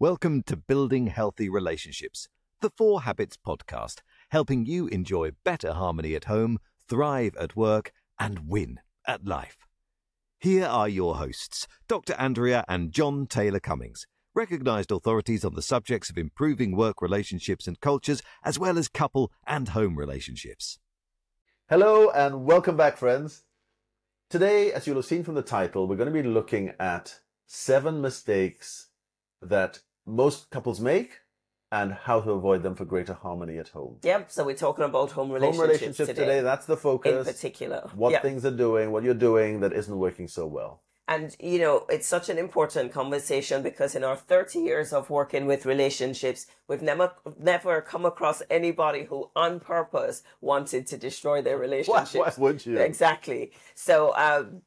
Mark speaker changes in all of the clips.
Speaker 1: Welcome to Building Healthy Relationships, the Four Habits podcast, helping you enjoy better harmony at home, thrive at work, and win at life. Here are your hosts, Dr. Andrea and John Taylor Cummings, recognized authorities on the subjects of improving work relationships and cultures, as well as couple and home relationships.
Speaker 2: Hello and welcome back, friends. Today, as you'll have seen from the title, we're going to be looking at seven mistakes that most couples make and how to avoid them for greater harmony at home.
Speaker 3: Yep. So we're talking about home relationships,
Speaker 2: home relationships
Speaker 3: today,
Speaker 2: today, that's the focus.
Speaker 3: in particular.
Speaker 2: What
Speaker 3: Yep.
Speaker 2: things are doing, what you're doing that isn't working so well.
Speaker 3: And you know, it's such an important conversation because in our 30 years of working with relationships, we've never never come across anybody who on purpose wanted to destroy their
Speaker 2: Why,
Speaker 3: relationships.
Speaker 2: why would you?
Speaker 3: Exactly. So um,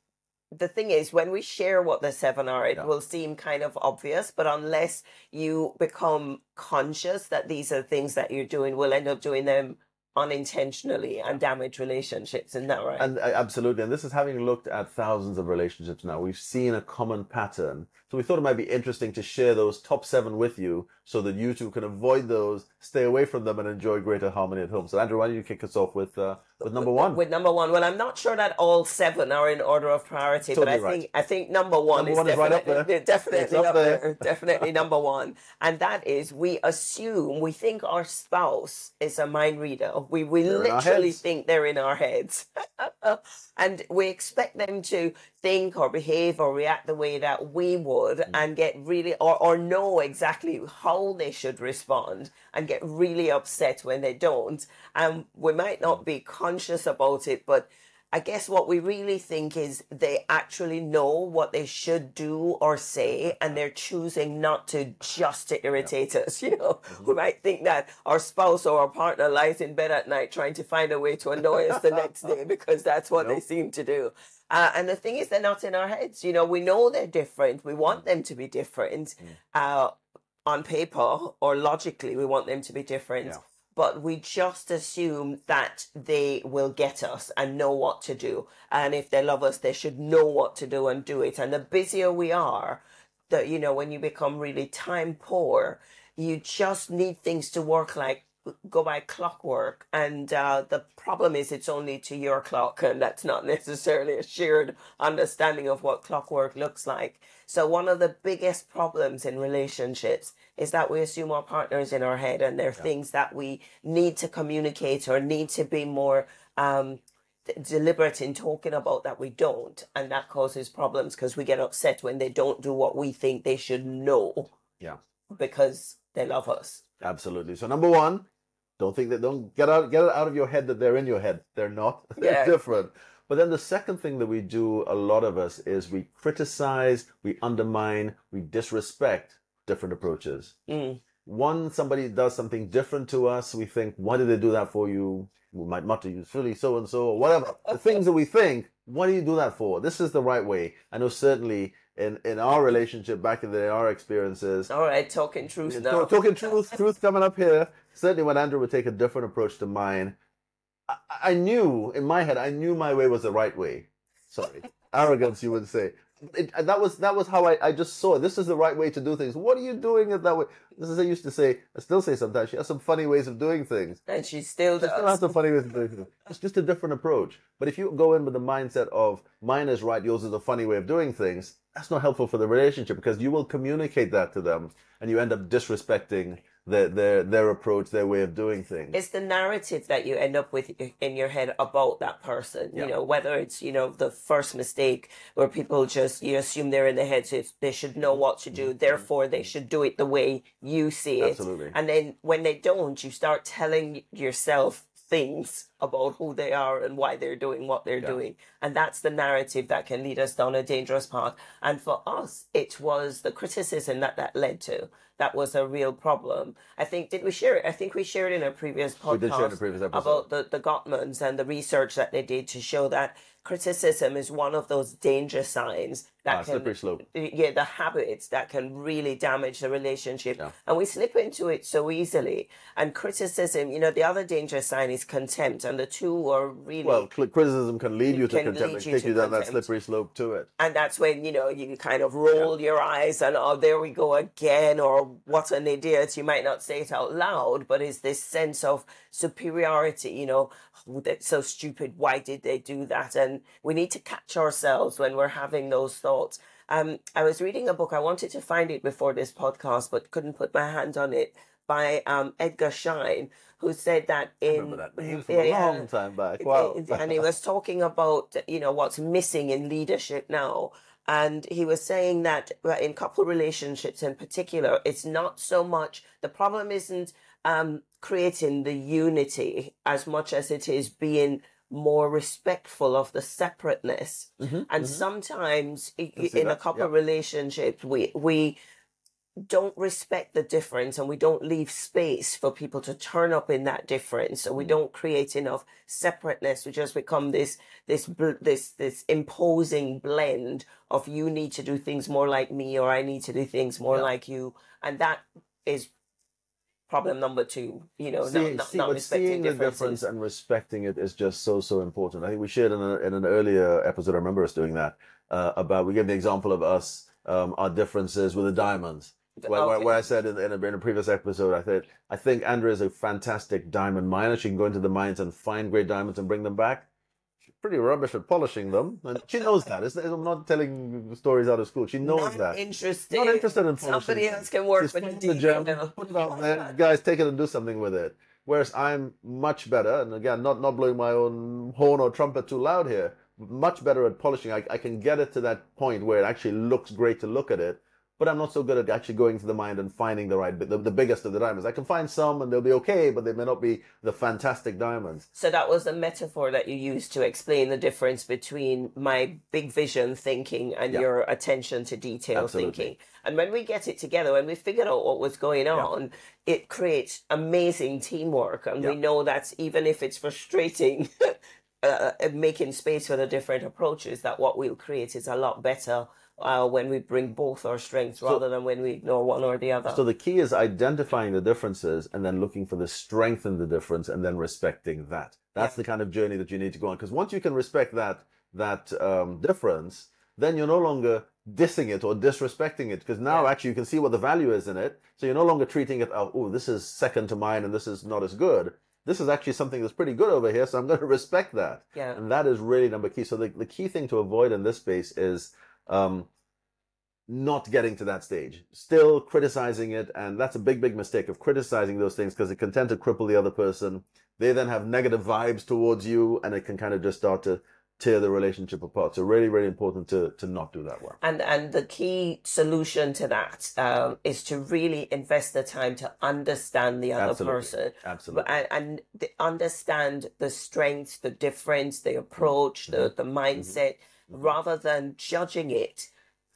Speaker 3: the thing is, when we share what the seven are, it
Speaker 2: Yeah.
Speaker 3: will seem kind of obvious, but unless you become conscious that these are things that you're doing, we'll end up doing them unintentionally and damage relationships. Isn't that right?
Speaker 2: And uh, absolutely, and this is having looked at thousands of relationships now. We've seen a common pattern, so we thought it might be interesting to share those top seven with you, so that you two can avoid those, stay away from them, and enjoy greater harmony at home. So, Andrea, why don't you kick us off with uh, with number one?
Speaker 3: With number one, well, I'm not sure that all seven are in order of priority, but I
Speaker 2: Totally
Speaker 3: think I think number one
Speaker 2: Number
Speaker 3: is
Speaker 2: one is right up
Speaker 3: definitely
Speaker 2: there.
Speaker 3: definitely
Speaker 2: up
Speaker 3: up
Speaker 2: there.
Speaker 3: there, definitely number one, and that is we assume we think our spouse is a mind reader. We we
Speaker 2: They're
Speaker 3: literally think they're in our heads, and we expect them to think or behave or react the way that we would,
Speaker 2: Mm.
Speaker 3: and get really or or know exactly how they should respond, and get really upset when they don't. And we might not be conscious about it, but I guess what we really think is they actually know what they should do or say, and they're choosing not to just to irritate us. You know, we might think that our spouse or our partner lies in bed at night trying to find a way to annoy us the next day because that's what they seem to do. Uh, and the thing is, they're not in our heads. You know, we know they're different. We want them to be different uh, on paper or logically. We want them to be different
Speaker 2: Yeah.
Speaker 3: But we just assume that they will get us and know what to do. And if they love us, they should know what to do and do it. And the busier we are, that you know, when you become really time poor, you just need things to work like go by clockwork. And uh, the problem is it's only to your clock, and that's not necessarily a shared understanding of what clockwork looks like. So one of the biggest problems in relationships is that we assume our partner is in our head and there are things that we need to communicate or need to be more um, d- deliberate in talking about that we don't. And that causes problems because we get upset when they don't do what we think they should know
Speaker 2: Yeah,
Speaker 3: because they love us.
Speaker 2: absolutely. So, number one, don't think that don't get out get it out of your head that they're in your head. They're not. They're
Speaker 3: Yeah.
Speaker 2: different. But then the second thing that we do, a lot of us, is we criticize, we undermine, we disrespect different approaches.
Speaker 3: Mm.
Speaker 2: One, somebody does something different to us, we think, why did they do that for you? We might mutter, you silly so and so, or whatever. the things that we think, what do you do that for? This is the right way. I know certainly in, in our relationship, back in the, our experiences,
Speaker 3: All right, talking truth now.
Speaker 2: Talking truth, truth coming up here. Certainly, when Andrea would take a different approach to mine, I, I knew in my head, I knew my way was the right way. Sorry, arrogance, you would say. It, that was that was how I, I just saw it. This is the right way to do things. What are you doing it that way? This is I used to say. I still say sometimes. She has some funny ways of doing things.
Speaker 3: and she still
Speaker 2: She still has some funny ways of doing things. It's just a different approach. But if you go in with the mindset of mine is right, yours is a funny way of doing things, that's not helpful for the relationship because you will communicate that to them, and you end up disrespecting their their their approach, their way of doing things.
Speaker 3: it's the narrative that you end up with in your head about that person.
Speaker 2: Yeah.
Speaker 3: You know, whether it's, you know, the first mistake where people just, you assume they're in their head, so they should know what to do, mm-hmm. therefore they should do it the way you see it.
Speaker 2: Absolutely.
Speaker 3: And then when they don't, you start telling yourself things about who they are and why they're doing what they're doing. And that's the narrative that can lead us down a dangerous path. And for us, it was the criticism that that led to. That was a real problem. I think, did we share it? I think we shared in a previous podcast
Speaker 2: We did share in a previous
Speaker 3: about the, the Gottmans and the research that they did to show that criticism is one of those danger signs that
Speaker 2: Ah,
Speaker 3: can
Speaker 2: slippery slope.
Speaker 3: yeah the habits that can really damage the relationship
Speaker 2: Yeah.
Speaker 3: and we slip into it so easily and criticism you know the other danger sign is contempt and the two are really
Speaker 2: Well, criticism can lead you to contempt,
Speaker 3: lead
Speaker 2: and
Speaker 3: you
Speaker 2: take you down that slippery slope to it.
Speaker 3: and that's when you know you kind of roll your eyes and oh there we go again or what an idiot you might not say it out loud but it's this sense of superiority you know oh, that's so stupid why did they do that and we need to catch ourselves when we're having those thoughts um, I was reading a book I wanted to find it before this podcast but couldn't put my hand on it by um, Edgar Schein who said that in
Speaker 2: that name from
Speaker 3: yeah,
Speaker 2: a long time back. Wow.
Speaker 3: and he was talking about you know what's missing in leadership now and he was saying that in couple relationships in particular it's not so much the problem isn't um, creating the unity as much as it is being more respectful of the separateness. Mm-hmm, and mm-hmm. sometimes i-
Speaker 2: Can see
Speaker 3: in a
Speaker 2: that,
Speaker 3: couple
Speaker 2: yeah.
Speaker 3: relationships we we don't respect the difference and we don't leave space for people to turn up in that difference. So we mm-hmm. don't create enough separateness. We just become this this this this imposing blend of you need to do things more like me or i need to do things more
Speaker 2: Yeah.
Speaker 3: like you. And that is problem number two you know
Speaker 2: seeing,
Speaker 3: not, not,
Speaker 2: see-
Speaker 3: not
Speaker 2: but
Speaker 3: respecting
Speaker 2: seeing the
Speaker 3: differences.
Speaker 2: difference and respecting it is just so so important. I think we shared in, a, in an earlier episode. I remember us doing that uh, about. We gave the example of us um, our differences with the diamonds. Where, where,
Speaker 3: Okay.
Speaker 2: where I said in, in, a, in a previous episode, I said I think Andrea is a fantastic diamond miner. She can go into the mines and find great diamonds and bring them back. She's pretty rubbish at polishing them, and she knows that. It's, I'm not telling stories out of school. She knows
Speaker 3: not
Speaker 2: that.
Speaker 3: interested
Speaker 2: Not interested in polishing.
Speaker 3: somebody else can work
Speaker 2: Just
Speaker 3: with the
Speaker 2: gem, put it out there, guys, take it and do something with it. Whereas I'm much better, and again, not not blowing my own horn or trumpet too loud here. Much better at polishing. I, I can get it to that point where it actually looks great to look at it, but I'm not so good at actually going to the mind and finding the right, the, the biggest of the diamonds. I can find some and they'll be okay, but they may not be the fantastic diamonds.
Speaker 3: So that was the metaphor that you used to explain the difference between my big vision thinking and
Speaker 2: Yeah.
Speaker 3: your attention to detail
Speaker 2: Absolutely.
Speaker 3: thinking. And when we get it together, when we figured out what was going on, it creates amazing teamwork. And we know that even if it's frustrating, uh, making space for the different approaches, that what we'll create is a lot better uh, when we bring both our strengths rather than when we ignore one or the other.
Speaker 2: So the key is identifying the differences and then looking for the strength in the difference and then respecting that. That's the kind of journey that you need to go on. Because once you can respect that that um, difference, then you're no longer dissing it or disrespecting it. Because now
Speaker 3: Yeah.
Speaker 2: actually you can see what the value is in it. So you're no longer treating it, oh, oh, this is second to mine and this is not as good. This is actually something that's pretty good over here, so I'm going to respect that.
Speaker 3: Yeah.
Speaker 2: And that is really number key. So the, the key thing to avoid in this space is um, not getting to that stage, still criticizing it. And that's a big, big mistake of criticizing those things because it can tend to cripple the other person. They then have negative vibes towards you and it can kind of just start to tear the relationship apart. So really, really important to, to not do that one.
Speaker 3: And and the key solution to that um, is to really invest the time to understand the other
Speaker 2: Absolutely.
Speaker 3: person,
Speaker 2: Absolutely.
Speaker 3: and, and the, understand the strengths, the difference, the approach, the the mindset, rather than judging it,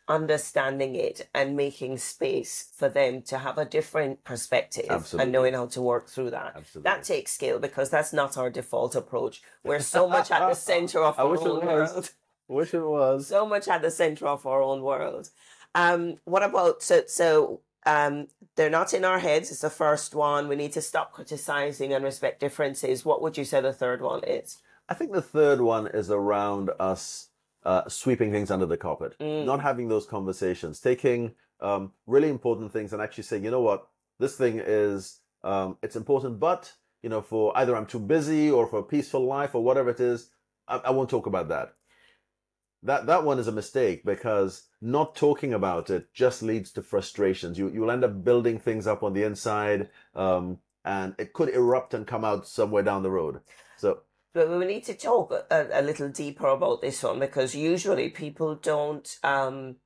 Speaker 3: understanding it, and making space for them to have a different perspective
Speaker 2: Absolutely.
Speaker 3: and knowing how to work through that.
Speaker 2: Absolutely.
Speaker 3: That takes skill because that's not our default approach. We're so much at the center of our own world
Speaker 2: Wish it was.
Speaker 3: so much at the center of our own world. Um, what about so so um, they're not in our heads. It's the first one. We need to stop criticizing and respect differences. What would you say the third one is?
Speaker 2: I think the third one is around us uh, sweeping things under the carpet, not having those conversations, taking um, really important things and actually saying, you know what, this thing is um, it's important, but you know, for either I'm too busy or for a peaceful life or whatever it is, I, I won't talk about that. That that one is a mistake because not talking about it just leads to frustrations. You you'll end up building things up on the inside, um, and it could erupt and come out somewhere down the road. So
Speaker 3: But we need to talk a, a little deeper about this one because usually people don't um,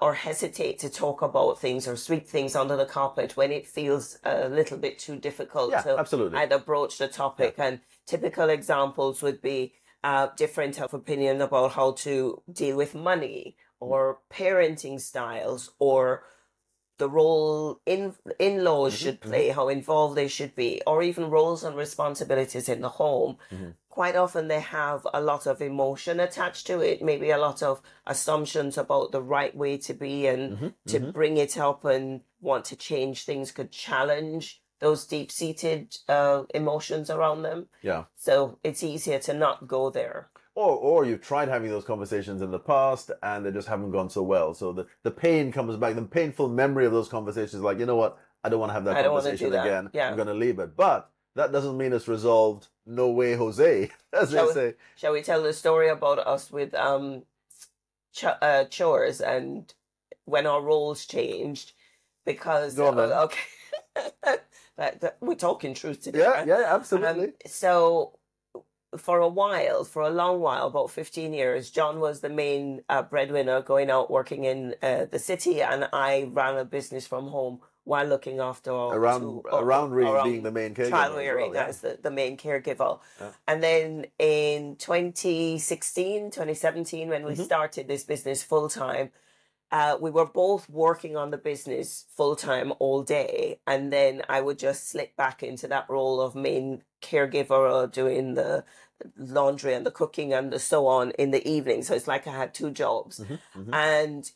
Speaker 3: or hesitate to talk about things or sweep things under the carpet when it feels a little bit too difficult
Speaker 2: Yeah,
Speaker 3: to
Speaker 2: absolutely.
Speaker 3: either broach the topic. And typical examples would be uh, different of opinion about how to deal with money or parenting styles or the role in in-laws
Speaker 2: Mm-hmm,
Speaker 3: should play, how involved they should be, or even roles and responsibilities in the home.
Speaker 2: Mm-hmm.
Speaker 3: Quite often they have a lot of emotion attached to it, maybe a lot of assumptions about the right way to be and
Speaker 2: Mm-hmm,
Speaker 3: to bring it up and want to change things could challenge those deep-seated uh, emotions around them.
Speaker 2: Yeah.
Speaker 3: So it's easier to not go there.
Speaker 2: Or, or you've tried having those conversations in the past and they just haven't gone so well. So the, the pain comes back, the painful memory of those conversations, like, you know what? I don't want to have that
Speaker 3: I don't wanna
Speaker 2: conversation
Speaker 3: that.
Speaker 2: again.
Speaker 3: Yeah.
Speaker 2: I'm going to leave it. But that doesn't mean it's resolved. No way, Jose, as
Speaker 3: Shall
Speaker 2: they
Speaker 3: we- Shall we tell the story about us with um, ch- uh, chores and when our roles changed? Because
Speaker 2: Go on
Speaker 3: uh, okay, that, that, we're talking truth today.
Speaker 2: Yeah,
Speaker 3: right?
Speaker 2: yeah, absolutely.
Speaker 3: Um, so for a while, for a long while, about 15 years, John was the main uh, breadwinner going out working in uh, the city and I ran a business from home while looking after
Speaker 2: around
Speaker 3: two-
Speaker 2: around Reed
Speaker 3: around
Speaker 2: being the main caregiver.
Speaker 3: child rearing
Speaker 2: well, yeah.
Speaker 3: as the, the main caregiver.
Speaker 2: Yeah.
Speaker 3: And then in 2016, 2017, when we
Speaker 2: Mhm.
Speaker 3: started this business full time, uh, we were both working on the business full time all day. And then I would just slip back into that role of main caregiver or doing the laundry and the cooking and the so on in the evening. So it's like I had two jobs.
Speaker 2: Mhm, mhm.
Speaker 3: And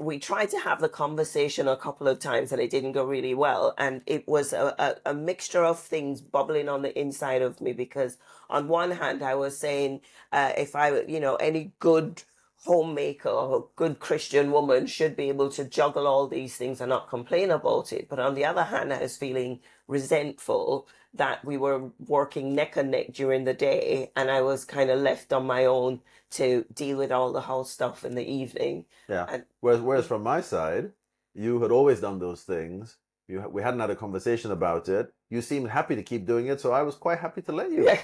Speaker 3: we tried to have the conversation a couple of times and it didn't go really well. And it was a, a, a mixture of things bubbling on the inside of me because on one hand, I was saying, uh, if I, you know, any good homemaker or good Christian woman should be able to juggle all these things and not complain about it. But on the other hand, I was feeling resentful that we were working neck and neck during the day and I was kind of left on my own to deal with all the house stuff in the evening.
Speaker 2: Yeah.
Speaker 3: And-
Speaker 2: Whereas, whereas from my side, you had always done those things. You, we hadn't had a conversation about it. You seemed happy to keep doing it, so I was quite happy to let you.
Speaker 3: Yeah.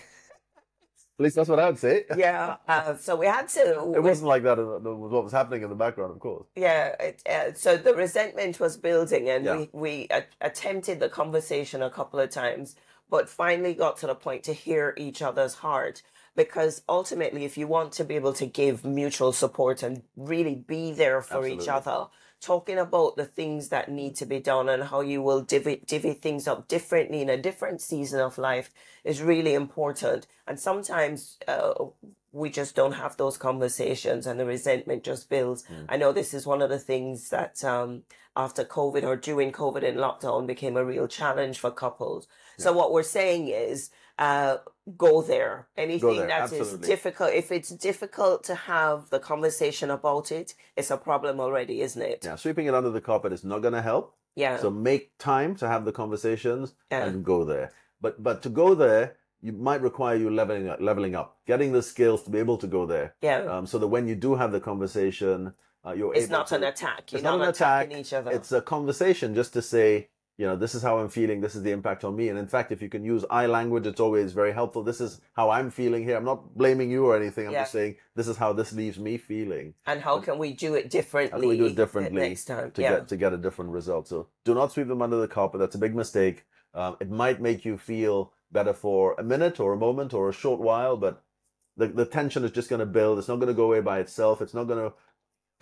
Speaker 2: At least that's what I would say.
Speaker 3: yeah. Uh, so we had to.
Speaker 2: It wasn't like that uh, with what was happening in the background, of course.
Speaker 3: Yeah. It, uh, so the resentment was building, and
Speaker 2: Yeah.
Speaker 3: we we a- attempted the conversation a couple of times, but finally got to the point to hear each other's heart. Because ultimately, if you want to be able to give mutual support and really be there for each other, talking about the things that need to be done and how you will divvy, divvy things up differently in a different season of life is really important. And sometimes uh, we just don't have those conversations and the resentment just builds. I know this is one of the things that um, after COVID or during COVID and lockdown became a real challenge for couples. So what we're saying is, uh, go there. Anything
Speaker 2: there,
Speaker 3: that is
Speaker 2: absolutely.
Speaker 3: difficult, if it's difficult to have the conversation about it, it's a problem already, isn't it?
Speaker 2: Yeah, sweeping it under the carpet is not going to help.
Speaker 3: Yeah.
Speaker 2: So make time to have the conversations
Speaker 3: Yeah.
Speaker 2: and go there. But but to go there, you might require you leveling up, leveling up, getting the skills to be able to go there.
Speaker 3: yeah.
Speaker 2: Um, so that when you do have the conversation, uh, you're
Speaker 3: it's not
Speaker 2: to,
Speaker 3: an attack. You're
Speaker 2: It's not
Speaker 3: not,
Speaker 2: an attack.
Speaker 3: each other.
Speaker 2: It's a conversation just to say, you know, this is how I'm feeling. This is the impact on me. And in fact, if you can use I language, it's always very helpful. This is how I'm feeling here. I'm not blaming you or anything. I'm
Speaker 3: Yeah.
Speaker 2: just saying this is how this leaves me feeling.
Speaker 3: and how can we do it differently?
Speaker 2: How can we do it differently
Speaker 3: next time?
Speaker 2: to
Speaker 3: yeah.
Speaker 2: get to get a different result? So do not sweep them under the carpet. That's a big mistake. Um, it might make you feel better for a minute or a moment or a short while, but the, the tension is just going to build. It's not going to go away by itself. It's not going to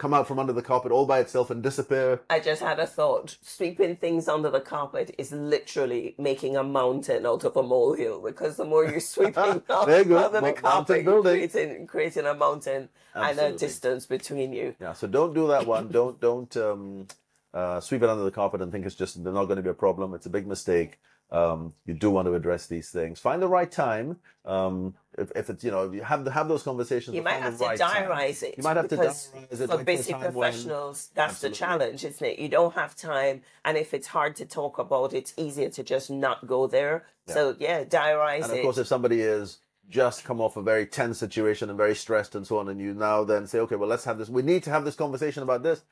Speaker 2: come out from under the carpet all by itself and disappear.
Speaker 3: I just had a thought. Sweeping things under the carpet is literally making a mountain out of a molehill because the more you're sweeping up
Speaker 2: There you go.
Speaker 3: under the
Speaker 2: Mo- mountain
Speaker 3: carpet, you're creating, creating a mountain and a distance between you.
Speaker 2: Yeah, so don't do that one. don't don't um, uh, sweep it under the carpet and think it's just they're not going to be a problem. It's a big mistake. Um, you do want to address these things. Find the right time. Um, if, if it's you know if you have have those conversations.
Speaker 3: You might have
Speaker 2: the
Speaker 3: to
Speaker 2: right time.
Speaker 3: it.
Speaker 2: You might have to diarize it.
Speaker 3: For busy
Speaker 2: time when-
Speaker 3: professionals, that's
Speaker 2: Absolutely.
Speaker 3: the challenge, isn't it? You don't have time, and if it's hard to talk about, it's easier to just not go there. So yeah, diarize it.
Speaker 2: And of course, if somebody is just come off a very tense situation and very stressed and so on, and you now then say, okay, well, let's have this. We need to have this conversation about this.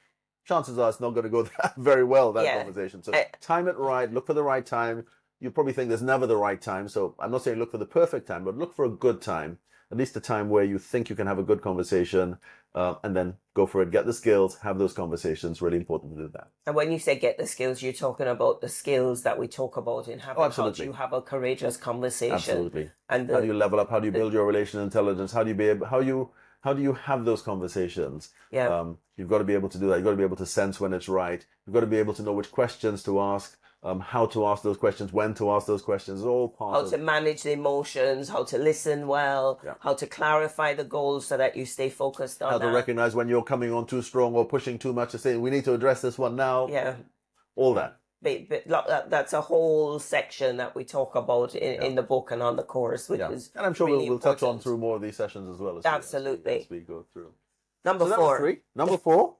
Speaker 2: Chances are it's not going to go that very well that
Speaker 3: Yeah.
Speaker 2: conversation. So time it right. Look for the right time. You probably think there's never the right time. So I'm not saying look for the perfect time, but look for a good time. At least a time where you think you can have a good conversation, uh, and then go for it. Get the skills. Have those conversations. Really important to do that.
Speaker 3: And when you say get the skills, you're talking about the skills that we talk about in having
Speaker 2: Oh,
Speaker 3: how
Speaker 2: absolutely.
Speaker 3: you have a courageous conversation.
Speaker 2: Absolutely.
Speaker 3: And
Speaker 2: How do you level up? How do you build your relational intelligence? How do you be able, how you how do you have those conversations?
Speaker 3: Yeah.
Speaker 2: Um, you've got to be able to do that. You've got to be able to sense when it's right. You've got to be able to know which questions to ask, um, how to ask those questions, when to ask those questions. All part
Speaker 3: how
Speaker 2: of
Speaker 3: to manage the emotions, how to listen well,
Speaker 2: Yeah.
Speaker 3: how to clarify the goals so that you stay focused on
Speaker 2: how to recognize when you're coming on too strong or pushing too much to say we need to address this one now.
Speaker 3: yeah.
Speaker 2: All that.
Speaker 3: But, but that's a whole section that we talk about in, in the book and on the course, which
Speaker 2: Yeah.
Speaker 3: is
Speaker 2: And I'm sure
Speaker 3: really
Speaker 2: we'll, we'll touch on through more of these sessions as well as we- as we-
Speaker 3: Absolutely.
Speaker 2: as we go through.
Speaker 3: number
Speaker 2: So
Speaker 3: four.
Speaker 2: three. Number four.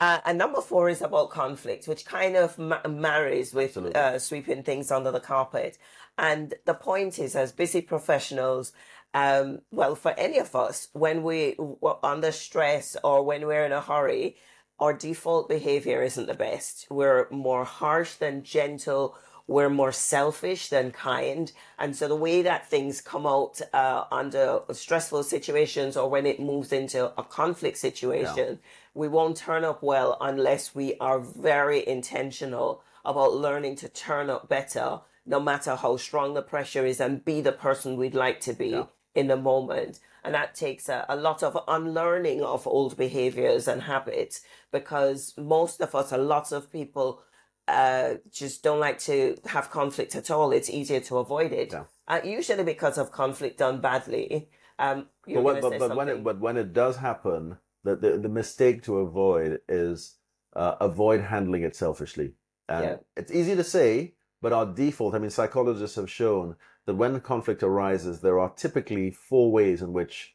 Speaker 3: Uh, and number four is about conflict, which kind of ma- marries with uh, sweeping things under the carpet. And the point is, as busy professionals, um, well, for any of us, when we were under stress or when we're in a hurry, our default behavior isn't the best. We're more harsh than gentle. We're more selfish than kind. And so the way that things come out uh, under stressful situations or when it moves into a conflict situation, we won't turn up well unless we are very intentional about learning to turn up better, no matter how strong the pressure is, and be the person we'd like to be in the moment. And that takes a, a lot of unlearning of old behaviors and habits because most of us, a lot of people, uh, just don't like to have conflict at all. It's easier to avoid it.
Speaker 2: Yeah.
Speaker 3: Uh, usually because of conflict done badly. Um,
Speaker 2: But, when, but, but when it but when it does happen, the the, the mistake to avoid is uh, avoid handling it selfishly. And
Speaker 3: Yeah.
Speaker 2: it's easy to say, but our default. I mean, psychologists have shown that when conflict arises, there are typically four ways in which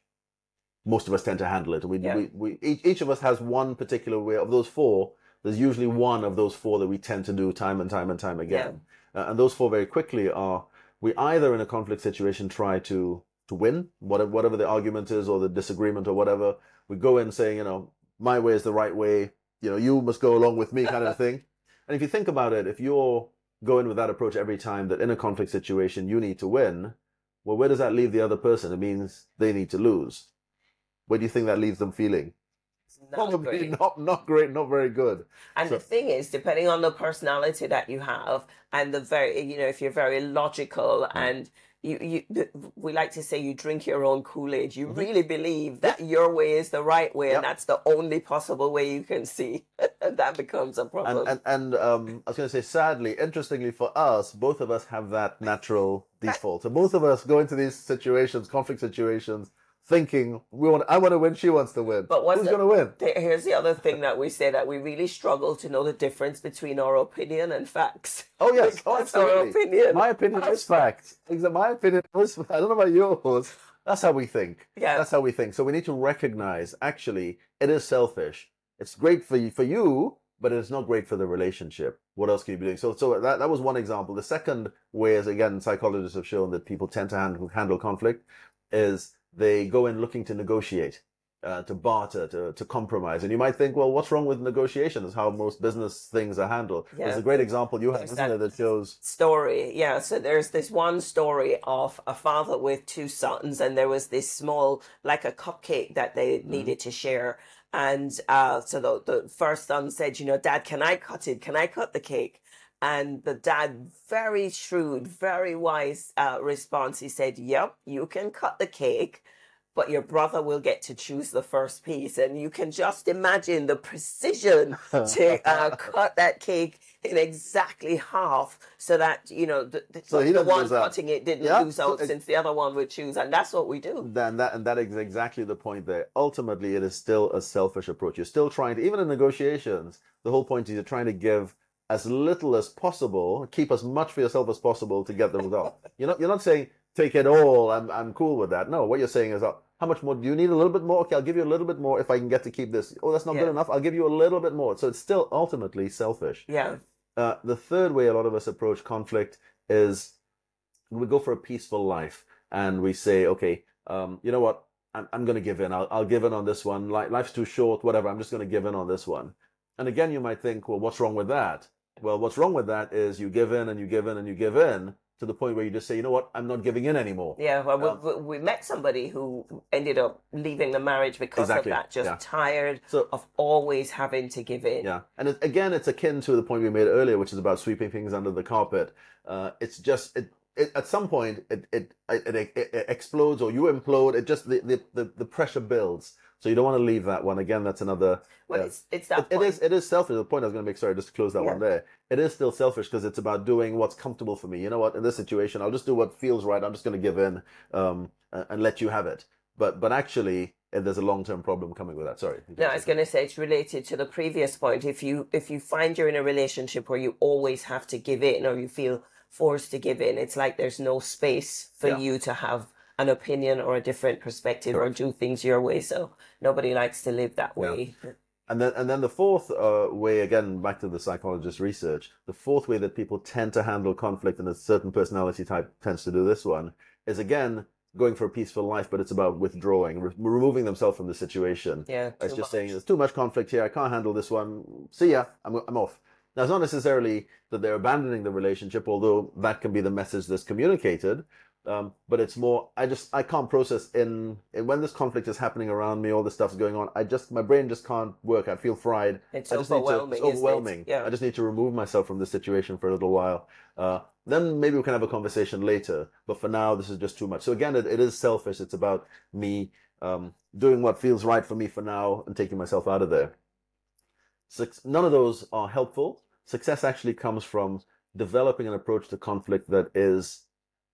Speaker 2: most of us tend to handle it. We,
Speaker 3: Yeah.
Speaker 2: we, we each, each of us has one particular way. Of those four, there's usually one of those four that we tend to do time and time and time again. Uh, and those four very quickly are we either in a conflict situation try to to win whatever whatever the argument is or the disagreement or whatever. We go in saying, you know, my way is the right way. You know, you must go along with me, kind of thing. And if you think about it, if you're going with that approach every time that in a conflict situation you need to win, well, where does that leave the other person? It means they need to lose. Where do you think that leaves them feeling?
Speaker 3: Not
Speaker 2: Probably
Speaker 3: great.
Speaker 2: not not great, not very good.
Speaker 3: And
Speaker 2: So-
Speaker 3: the thing is, depending on the personality that you have, and the very, you know, if you're very logical
Speaker 2: Hmm.
Speaker 3: and you, you, we like to say you drink your own Kool Aid. You
Speaker 2: Mhm.
Speaker 3: really believe that your way is the right way,
Speaker 2: Yep.
Speaker 3: and that's the only possible way you can see. that becomes a problem.
Speaker 2: And and, and um, I was going to say, sadly, interestingly for us, both of us have that natural default. So both of us go into these situations, conflict situations, thinking we want. I want to win. She wants to win.
Speaker 3: But what's
Speaker 2: who's going to win?
Speaker 3: There- Here's the other thing that we say that we really struggle to know the difference between our opinion and facts.
Speaker 2: Oh yes, oh,
Speaker 3: That's our
Speaker 2: absolutely.
Speaker 3: opinion.
Speaker 2: My opinion is fact. My opinion is. I don't know about yours. That's how we think.
Speaker 3: Yeah.
Speaker 2: That's how we think. So we need to recognize. Actually, it is selfish. It's great for you, for you, but it's not great for the relationship. What else can you be doing? So, so that that was one example. The second way is again, psychologists have shown that people tend to handle handle conflict is they go in looking to negotiate. Uh, to barter, to, to compromise. And you might think, well, what's wrong with negotiation? Is how most business things are handled.
Speaker 3: Yeah.
Speaker 2: There's a great example you have, isn't it, that shows
Speaker 3: story. Yeah, so there's this one story of a father with two sons, and there was this small, like a cupcake that they
Speaker 2: Mm-hmm.
Speaker 3: needed to share. And uh, so the, the first son said, You know, Dad, can I cut it? Can I cut the cake? And the dad, very shrewd, very wise uh, response, he said, Yep, you can cut the cake. But your brother will get to choose the first piece, and you can just imagine the precision to uh, cut that cake in exactly half so that you know the, the,
Speaker 2: So he
Speaker 3: the one cutting it didn't
Speaker 2: Yeah,
Speaker 3: lose
Speaker 2: so
Speaker 3: out
Speaker 2: it-
Speaker 3: since the other one would choose and that's what we do
Speaker 2: then that and that is exactly the point there. Ultimately, it is still a selfish approach. You're still trying to, even in negotiations, the whole point is you're trying to give as little as possible, keep as much for yourself as possible to get the result. You're not you're not saying take it all. I'm I'm cool with that. No, what you're saying is, uh, how much more do you need? A little bit more. Okay, I'll give you a little bit more if I can get to keep this. Oh, that's not
Speaker 3: Yeah.
Speaker 2: good enough. I'll give you a little bit more. So it's still ultimately selfish.
Speaker 3: yeah
Speaker 2: Uh, the third way a lot of us approach conflict is we go for a peaceful life and we say, okay, um, you know what? I'm, I'm going to give in. I'll, I'll give in on this one. Life's too short, whatever. I'm just going to give in on this one. And again, you might think, well, what's wrong with that? Well, what's wrong with that is you give in and you give in and you give in to the point where you just say, you know what? I'm not giving in anymore.
Speaker 3: yeah well
Speaker 2: Um,
Speaker 3: we, we, met somebody who ended up leaving the marriage because
Speaker 2: Exactly,
Speaker 3: of that just
Speaker 2: yeah.
Speaker 3: tired
Speaker 2: So
Speaker 3: of always having to give in
Speaker 2: Yeah, and it, again, it's akin to the point we made earlier, which is about sweeping things under the carpet. Uh, it's just it, it, at some point it it, it it it explodes or you implode. It just the the the, the pressure builds. So you don't want to leave that one. Again, that's another.
Speaker 3: Well,
Speaker 2: uh,
Speaker 3: it's, it's that
Speaker 2: it, it is it is selfish. The point I was going to make. Sorry, just close that
Speaker 3: Yeah.
Speaker 2: one there. It is still selfish because it's about doing what's comfortable for me. You know what? In this situation, I'll just do what feels right. I'm just going to give in um, and, and let you have it. But but actually, eh, there's a long term problem coming with that. Sorry.
Speaker 3: No, I was going to say it's related to the previous point. If you if you find you're in a relationship where you always have to give in or you feel forced to give in, it's like there's no space for
Speaker 2: Yeah.
Speaker 3: you to have an opinion or a different perspective or do things your way. So nobody likes to live that way.
Speaker 2: And then, and then the fourth uh, way, again, back to the psychologist research, the fourth way that people tend to handle conflict, and a certain personality type tends to do this one, is again going for a peaceful life, but it's about withdrawing, re- removing themselves from the situation.
Speaker 3: Yeah,
Speaker 2: It's just
Speaker 3: much.
Speaker 2: saying there's too much conflict here. I can't handle this one. See ya. I'm, I'm off. Now, it's not necessarily that they're abandoning the relationship, although that can be the message that's communicated. Um, but it's more, I just, I can't process in, in when this conflict is happening around me, all this stuff's going on. I just, my brain just can't work. I feel fried.
Speaker 3: It's
Speaker 2: I just need to,
Speaker 3: overwhelming,
Speaker 2: it's
Speaker 3: it?
Speaker 2: overwhelming.
Speaker 3: Yeah.
Speaker 2: I just need to remove myself from the situation for a little while. Uh, then maybe we can have a conversation later. But for now, this is just too much. So again, it, it is selfish. It's about me um, doing what feels right for me for now and taking myself out of there. Suc- None of those are helpful. Success actually comes from developing an approach to conflict that is,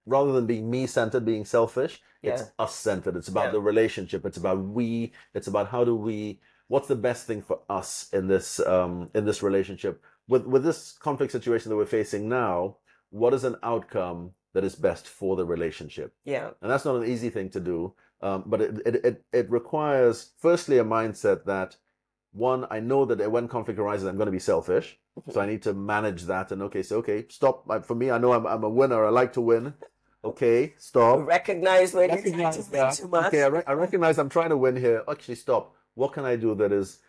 Speaker 2: rather than being me centered, being selfish, it's us centered. It's about
Speaker 3: Yeah.
Speaker 2: the relationship. It's about we. It's about how do we. What's the best thing for us in this um, in this relationship with with this conflict situation that we're facing now? What is an outcome that is best for the relationship?
Speaker 3: Yeah,
Speaker 2: and that's not an easy thing to do. Um, but it, it it it requires firstly a mindset that one I know that when conflict arises, I'm going to be selfish, so I need to manage that. And okay, so okay, stop. For me, I know I'm I'm a winner. I like to win. Okay, stop.
Speaker 3: recognize when you're trying to
Speaker 2: Recognize
Speaker 3: win too much.
Speaker 2: Okay, I, re- I recognize I'm trying to win here. Actually, stop. What can I do that is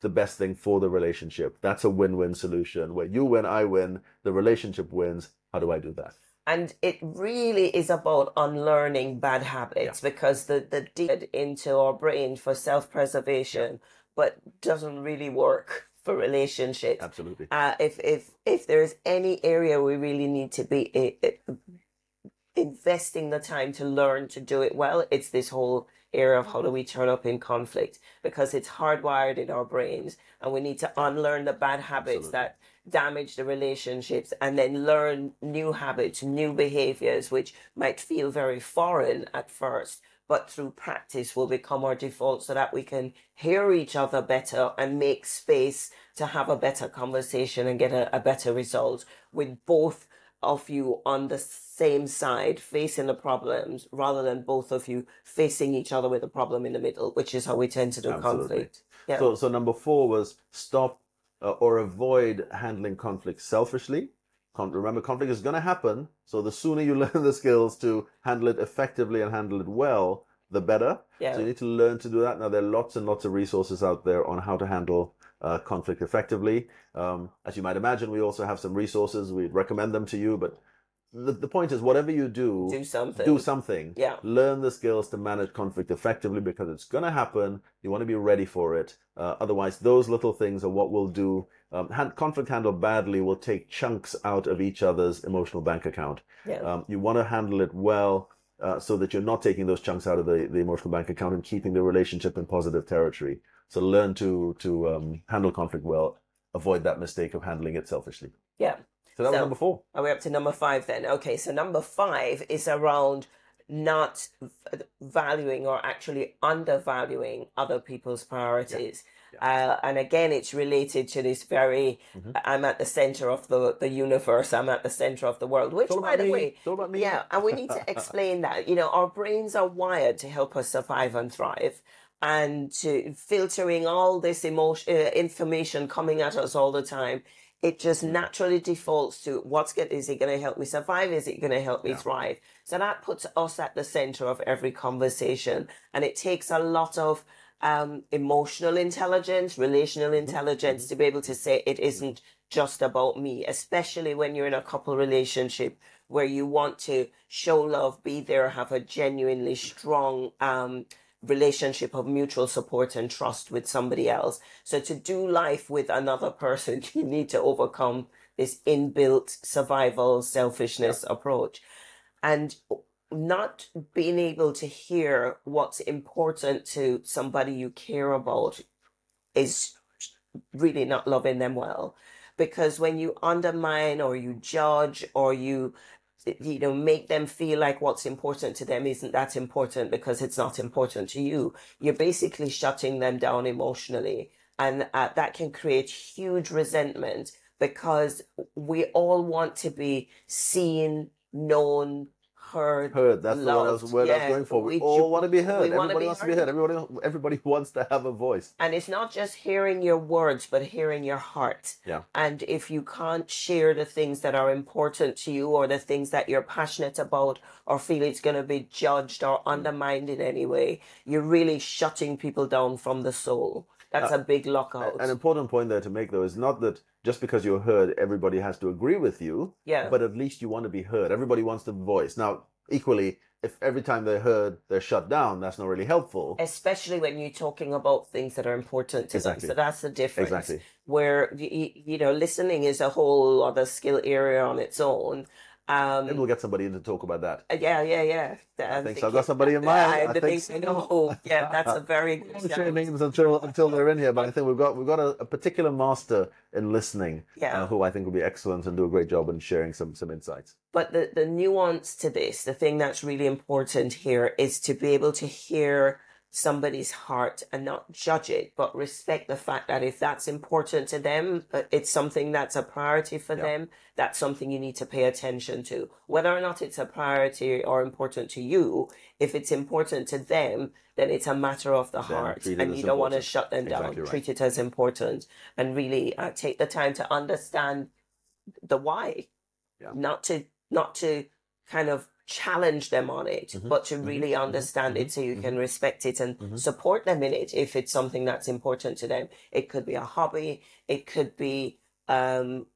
Speaker 2: the best thing for the relationship? That's a win-win solution where you win, I win, the relationship wins. How do I do that?
Speaker 3: And it really is about unlearning bad habits because the, the deed into our brain for self preservation, but doesn't really work for relationships.
Speaker 2: Absolutely.
Speaker 3: Uh, if, if, if there's any area we really need to be i- i- investing the time to learn to do it well, it's this whole area of how do we turn up in conflict because it's hardwired in our brains and we need to unlearn the bad habits
Speaker 2: Absolutely.
Speaker 3: that damage the relationships and then learn new habits, new behaviors, which might feel very foreign at first, but through practice will become our default so that we can hear each other better and make space to have a better conversation and get a, a better result with both of you on the same side facing the problems rather than both of you facing each other with a problem in the middle, which is how we tend to do
Speaker 2: Absolutely.
Speaker 3: conflict. Yeah.
Speaker 2: So, so number four was stop uh, or avoid handling conflict selfishly. Con- remember, conflict is going to happen. So the sooner you learn the skills to handle it effectively and handle it well, the better.
Speaker 3: Yeah.
Speaker 2: So you need to learn to do that. Now there are lots and lots of resources out there on how to handle uh, conflict effectively. Um, as you might imagine, we also have some resources. We'd recommend them to you. But the, the point is, whatever you do,
Speaker 3: do something.
Speaker 2: do something.
Speaker 3: Yeah.
Speaker 2: Learn the skills to manage conflict effectively because it's going to happen. You want to be ready for it. Uh, otherwise, those little things are what will do. Um, hand, conflict handled badly will take chunks out of each other's emotional bank account.
Speaker 3: Yeah.
Speaker 2: Um, you want to handle it well uh, so that you're not taking those chunks out of the, the emotional bank account and keeping the relationship in positive territory. So learn to to um, handle conflict well. Avoid that mistake of handling it selfishly.
Speaker 3: yeah.
Speaker 2: So that was number four.
Speaker 3: Are we up to number five then? Okay, so number five is around not valuing or actually undervaluing other people's priorities. Uh, and again, it's related to this very,
Speaker 2: Mm-hmm.
Speaker 3: I'm at the center of the, the universe, I'm at the center of the world, which, by the
Speaker 2: me.
Speaker 3: way,
Speaker 2: It's all about me.
Speaker 3: yeah, and we need to explain that. You know, our brains are wired to help us survive and thrive. And to filtering all this emotion, uh, information coming at us all the time, it just naturally defaults to what's good. Is it going to help me survive? Is it going to help me thrive? So that puts us at the center of every conversation, and it takes a lot of um, emotional intelligence, relational intelligence to be able to say it isn't just about me, especially when you're in a couple relationship where you want to show love, be there, have a genuinely strong um, relationship of mutual support and trust with somebody else. So to do life with another person, you need to overcome this inbuilt survival selfishness approach. and not being able to hear what's important to somebody you care about is really not loving them well because when you undermine or you judge or you you know make them feel like what's important to them isn't that important because it's not important to you. You're basically shutting them down emotionally. And uh, that can create huge resentment because we all want to be seen known heard.
Speaker 2: Heard. That's the one, that's the word I was going for. We,
Speaker 3: we
Speaker 2: all want to be heard. Everybody wants to be
Speaker 3: heard.
Speaker 2: heard. Everybody, everybody wants to have a voice.
Speaker 3: And it's not just hearing your words, but hearing your heart.
Speaker 2: Yeah.
Speaker 3: And if you can't share the things that are important to you or the things that you're passionate about or feel it's going to be judged or undermined in any way, you're really shutting people down from the soul. That's uh, a big lockout.
Speaker 2: An important point there to make, though, is not that just because you're heard, everybody has to agree with you.
Speaker 3: Yeah.
Speaker 2: But at least you want to be heard. Everybody wants the voice. Now, equally, if every time they're heard, they're shut down, that's not really helpful.
Speaker 3: especially when you're talking about things that are important to
Speaker 2: Exactly.
Speaker 3: them. So that's the difference.
Speaker 2: Exactly.
Speaker 3: Where you, you know, listening is a whole other skill area on its own. Um,
Speaker 2: Maybe we'll get somebody in to talk about that.
Speaker 3: uh, yeah, yeah, yeah.
Speaker 2: I think so. I've got somebody in mind.
Speaker 3: I,
Speaker 2: I
Speaker 3: the
Speaker 2: think
Speaker 3: I know. Yeah, that's a very good.
Speaker 2: share names until until they're in here, but I think we've got we've got a, a particular master in listening,
Speaker 3: Yeah.
Speaker 2: uh, who I think will be excellent and do a great job in sharing some some insights.
Speaker 3: But the, the nuance to this, the thing that's really important here is to be able to hear somebody's heart and not judge it, but respect the fact that if that's important to them, uh, it's something that's a priority for
Speaker 2: Yeah.
Speaker 3: them, that's something you need to pay attention to. Whether or not it's a priority or important to you, if it's important to them, then it's a matter of the
Speaker 2: Then
Speaker 3: heart. And you don't want to shut them down.
Speaker 2: Exactly right.
Speaker 3: Treat it as important and really uh, take the time to understand the why
Speaker 2: Yeah.
Speaker 3: not to not to kind of challenge them on it
Speaker 2: Mhm,
Speaker 3: but to
Speaker 2: mhm,
Speaker 3: really
Speaker 2: mhm,
Speaker 3: understand it so you
Speaker 2: mhm.
Speaker 3: can respect it and
Speaker 2: Mhm.
Speaker 3: support them in it if it's something that's important to them it could be a hobby it could be um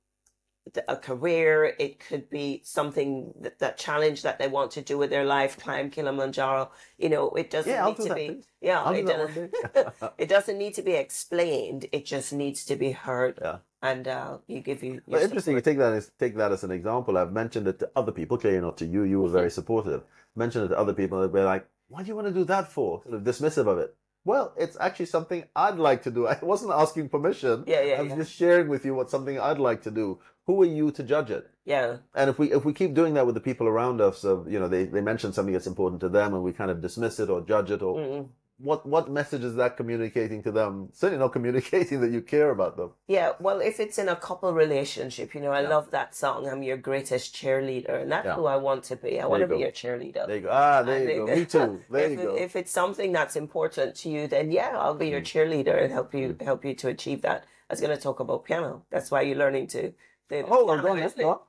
Speaker 3: a career it could be something that, that challenge that they want to do with their life climb kilimanjaro you know it doesn't
Speaker 2: Yeah,
Speaker 3: need
Speaker 2: do
Speaker 3: to
Speaker 2: that,
Speaker 3: be
Speaker 2: please.
Speaker 3: yeah
Speaker 2: I'll do
Speaker 3: it
Speaker 2: that
Speaker 3: doesn't, it doesn't need to be explained it just needs to be heard
Speaker 2: Yeah.
Speaker 3: And uh you give you your
Speaker 2: interesting, you take that as take that as an example. I've mentioned it to other people, clearly not to you. You were very supportive. Mentioned it to other people, and they're like, "What do you want to do that for?" Sort of dismissive of it. Well, it's actually something I'd like to do. I wasn't asking permission.
Speaker 3: Yeah, yeah,
Speaker 2: I was
Speaker 3: yeah.
Speaker 2: just sharing with you what something I'd like to do. Who are you to judge it?
Speaker 3: yeah
Speaker 2: And if we if we keep doing that with the people around us, of you know, they they mention something that's important to them, and we kind of dismiss it or judge it, or
Speaker 3: Mm-mm.
Speaker 2: What what message is that communicating to them? Certainly not communicating that you care about them.
Speaker 3: Yeah, well, if it's in a couple relationship, you know, I
Speaker 2: Yeah.
Speaker 3: love that song. I'm your greatest cheerleader, and that's
Speaker 2: Yeah.
Speaker 3: who I want to be. I want
Speaker 2: you
Speaker 3: to be your cheerleader.
Speaker 2: There you go. Ah, there
Speaker 3: And
Speaker 2: you go. Me too. There
Speaker 3: if,
Speaker 2: you go.
Speaker 3: if it's something that's important to you, then yeah, I'll be
Speaker 2: Mm.
Speaker 3: your cheerleader and help you help you to achieve that. I was going to talk about piano. That's why you're learning to. the
Speaker 2: Hold on,
Speaker 3: piano,
Speaker 2: don't
Speaker 3: isn't
Speaker 2: let's
Speaker 3: it?
Speaker 2: not.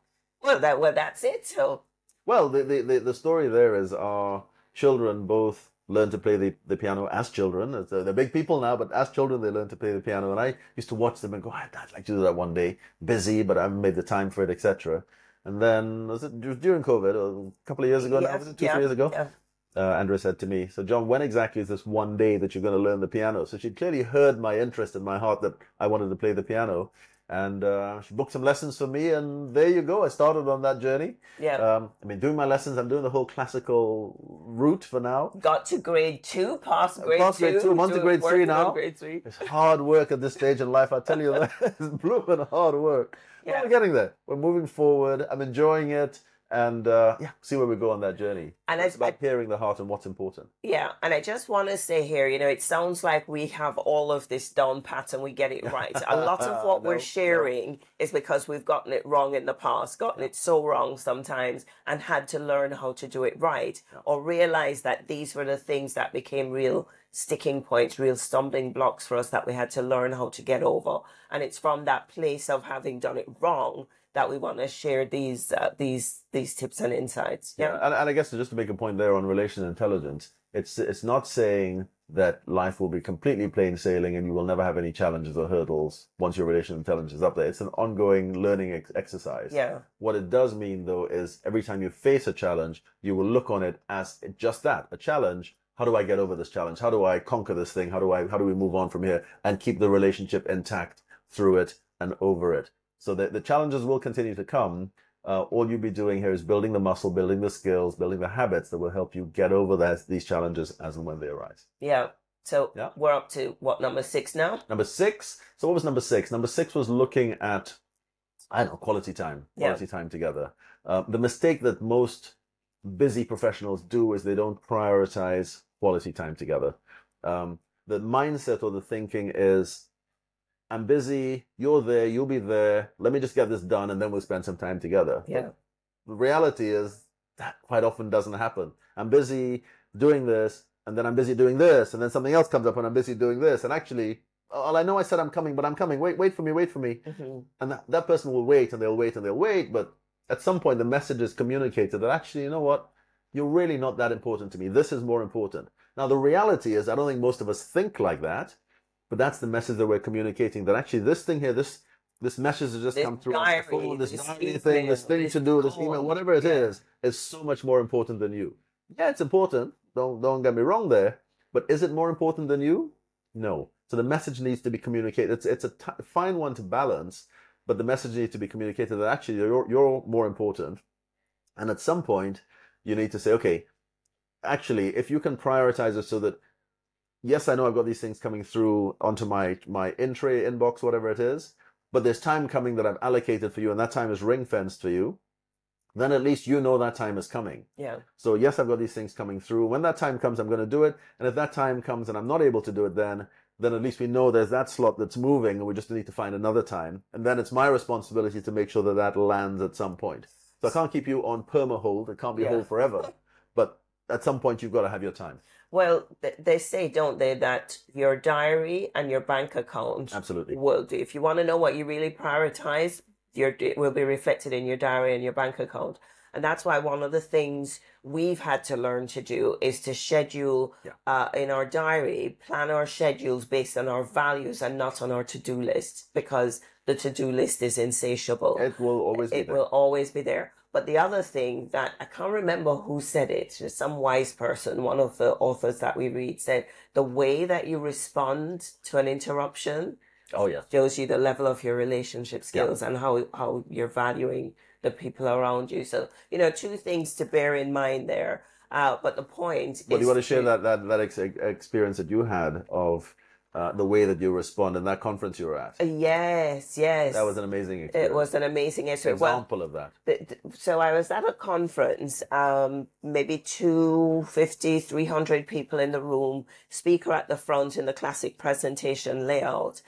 Speaker 3: Well, that well, that's it. So
Speaker 2: Well, the, the, the, the story there is our children both learn to play the, the piano as children. Uh, They're big people now, but as children, they learn to play the piano. And I used to watch them and go, I'd, I'd like to do that one day. Busy, but I haven't made the time for it, etc. And then, was it during COVID, a couple of years ago now? Was it two,
Speaker 3: yeah,
Speaker 2: three years ago?
Speaker 3: yeah.
Speaker 2: uh, Andrea said to me, So, John, when exactly is this one day that you're going to learn the piano? So, she clearly heard my interest in my heart that I wanted to play the piano. And uh, she booked some lessons for me, and there you go. I started on that journey.
Speaker 3: Yeah.
Speaker 2: Um, I mean, doing my lessons, I'm doing the whole classical route for now.
Speaker 3: Got to grade two, past grade
Speaker 2: Past
Speaker 3: two,
Speaker 2: grade two, I'm on to grade three now.
Speaker 3: Grade three.
Speaker 2: It's hard work at this stage in life. I tell you that it's blooming hard work. But
Speaker 3: Yeah.
Speaker 2: we're getting there. We're moving forward. I'm enjoying it, and uh, yeah, see where we go on that journey.
Speaker 3: And
Speaker 2: it's
Speaker 3: I-
Speaker 2: about hearing the heart and what's important.
Speaker 3: Yeah, and I just want to say here, you know, it sounds like we have all of this down pat and we get it right. A lot of what
Speaker 2: No,
Speaker 3: we're
Speaker 2: no.
Speaker 3: sharing is because we've gotten it wrong in the past, gotten it so wrong sometimes, and had to learn how to do it right, or realize that these were the things that became real sticking points, real stumbling blocks for us that we had to learn how to get over. And it's from that place of having done it wrong that we want to share these uh, these these tips and insights.
Speaker 2: Yeah, and, and I guess just to make a point there on relational intelligence, it's it's not saying that life will be completely plain sailing and you will never have any challenges or hurdles once your relational intelligence is up there. It's an ongoing learning ex- exercise.
Speaker 3: Yeah.
Speaker 2: What it does mean though is every time you face a challenge, you will look on it as just that, a challenge. How do I get over this challenge? How do I conquer this thing? How do I how do we move on from here and keep the relationship intact through it and over it? So the, the challenges will continue to come, uh, all you'll be doing here is building the muscle, building the skills, building the habits that will help you get over that, these challenges as and when they arise.
Speaker 3: Yeah. So
Speaker 2: Yeah.
Speaker 3: we're up to what number six now?
Speaker 2: Number six. So what was number six? Number six was looking at, I don't know, quality time,
Speaker 3: Yeah.
Speaker 2: quality time together. Uh, the mistake that most busy professionals do is they don't prioritize quality time together. Um, the mindset or the thinking is, I'm busy, you're there, you'll be there. Let me just get this done and then we'll spend some time together.
Speaker 3: Yeah.
Speaker 2: The reality is that quite often doesn't happen. I'm busy doing this, and then I'm busy doing this, and then something else comes up and I'm busy doing this. And actually, well, I know I said I'm coming, but I'm coming. Wait, wait for me, wait for me.
Speaker 3: Mhm.
Speaker 2: And that, that person will wait and they'll wait and they'll wait. But at some point, the message is communicated that actually, you know what? You're really not that important to me. This is more important. Now, the reality is, I don't think most of us think like that, but that's the message that we're communicating that actually this thing here, this this message has just
Speaker 3: This
Speaker 2: come through
Speaker 3: diary,
Speaker 2: the phone, this
Speaker 3: this
Speaker 2: diary thing, this thing
Speaker 3: this
Speaker 2: to do, this
Speaker 3: call.
Speaker 2: email, whatever it is,
Speaker 3: Yeah.
Speaker 2: is so much more important than you. Yeah, it's important. Don't don't get me wrong there. But is it more important than you? No. So the message needs to be communicated. It's it's a t- fine one to balance, but the message needs to be communicated that actually you're you're more important. And at some point, you need to say, okay, actually, if you can prioritize it so that yes, I know I've got these things coming through onto my my in tray inbox, whatever it is, but there's time coming that I've allocated for you, and that time is ring fenced for you. Then at least you know that time is coming.
Speaker 3: Yeah.
Speaker 2: So yes, I've got these things coming through. When that time comes, I'm going to do it. And if that time comes and I'm not able to do it, then then at least we know there's that slot that's moving, and we just need to find another time. And then it's my responsibility to make sure that that lands at some point. So I can't keep you on perma hold. It can't be
Speaker 3: Yeah.
Speaker 2: hold forever. But at some point, you've got to have your time.
Speaker 3: Well, th- they say, don't they, that your diary and your bank account
Speaker 2: Absolutely.
Speaker 3: will do. If you want to know what you really prioritize, your it will be reflected in your diary and your bank account. And that's why one of the things we've had to learn to do is to schedule
Speaker 2: Yeah.
Speaker 3: uh, in our diary, plan our schedules based on our values and not on our to do list because the to do list is insatiable
Speaker 2: It will always be
Speaker 3: it
Speaker 2: there.
Speaker 3: will always be there. But the other thing that I can't remember who said it, some wise person, one of the authors that we read said, the way that you respond to an interruption
Speaker 2: Oh yeah.
Speaker 3: shows you the level of your relationship skills and how, how you're valuing the people around you. So, you know, two things to bear in mind there. Uh, but the point
Speaker 2: Well,
Speaker 3: is
Speaker 2: you want to share that that that ex- experience that you had of uh, the way that you respond in that conference you were at.
Speaker 3: Yes, yes.
Speaker 2: That was an amazing experience.
Speaker 3: it was an amazing experience. Well,
Speaker 2: example of that.
Speaker 3: th- th- so I was at a conference, um, maybe 250, 300 people in the room, speaker at the front in the classic presentation layout.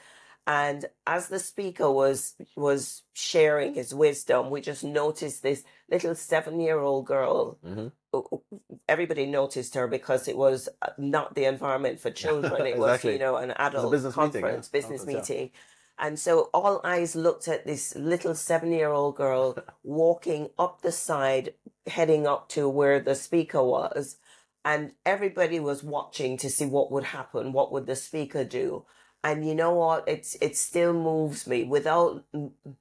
Speaker 3: And as the speaker was, was sharing his wisdom, we just noticed this little seven year old girl.
Speaker 2: Mhm.
Speaker 3: Everybody noticed her because it was uh, not the environment for children. It was, you know, an adult
Speaker 2: business meeting, yeah.
Speaker 3: conference, business
Speaker 2: Conference, yeah.
Speaker 3: meeting. And so all eyes looked at this little seven year old girl walking up the side, heading up to where the speaker was. And everybody was watching to see what would happen. What would the speaker do? And you know what? It's, it still moves me without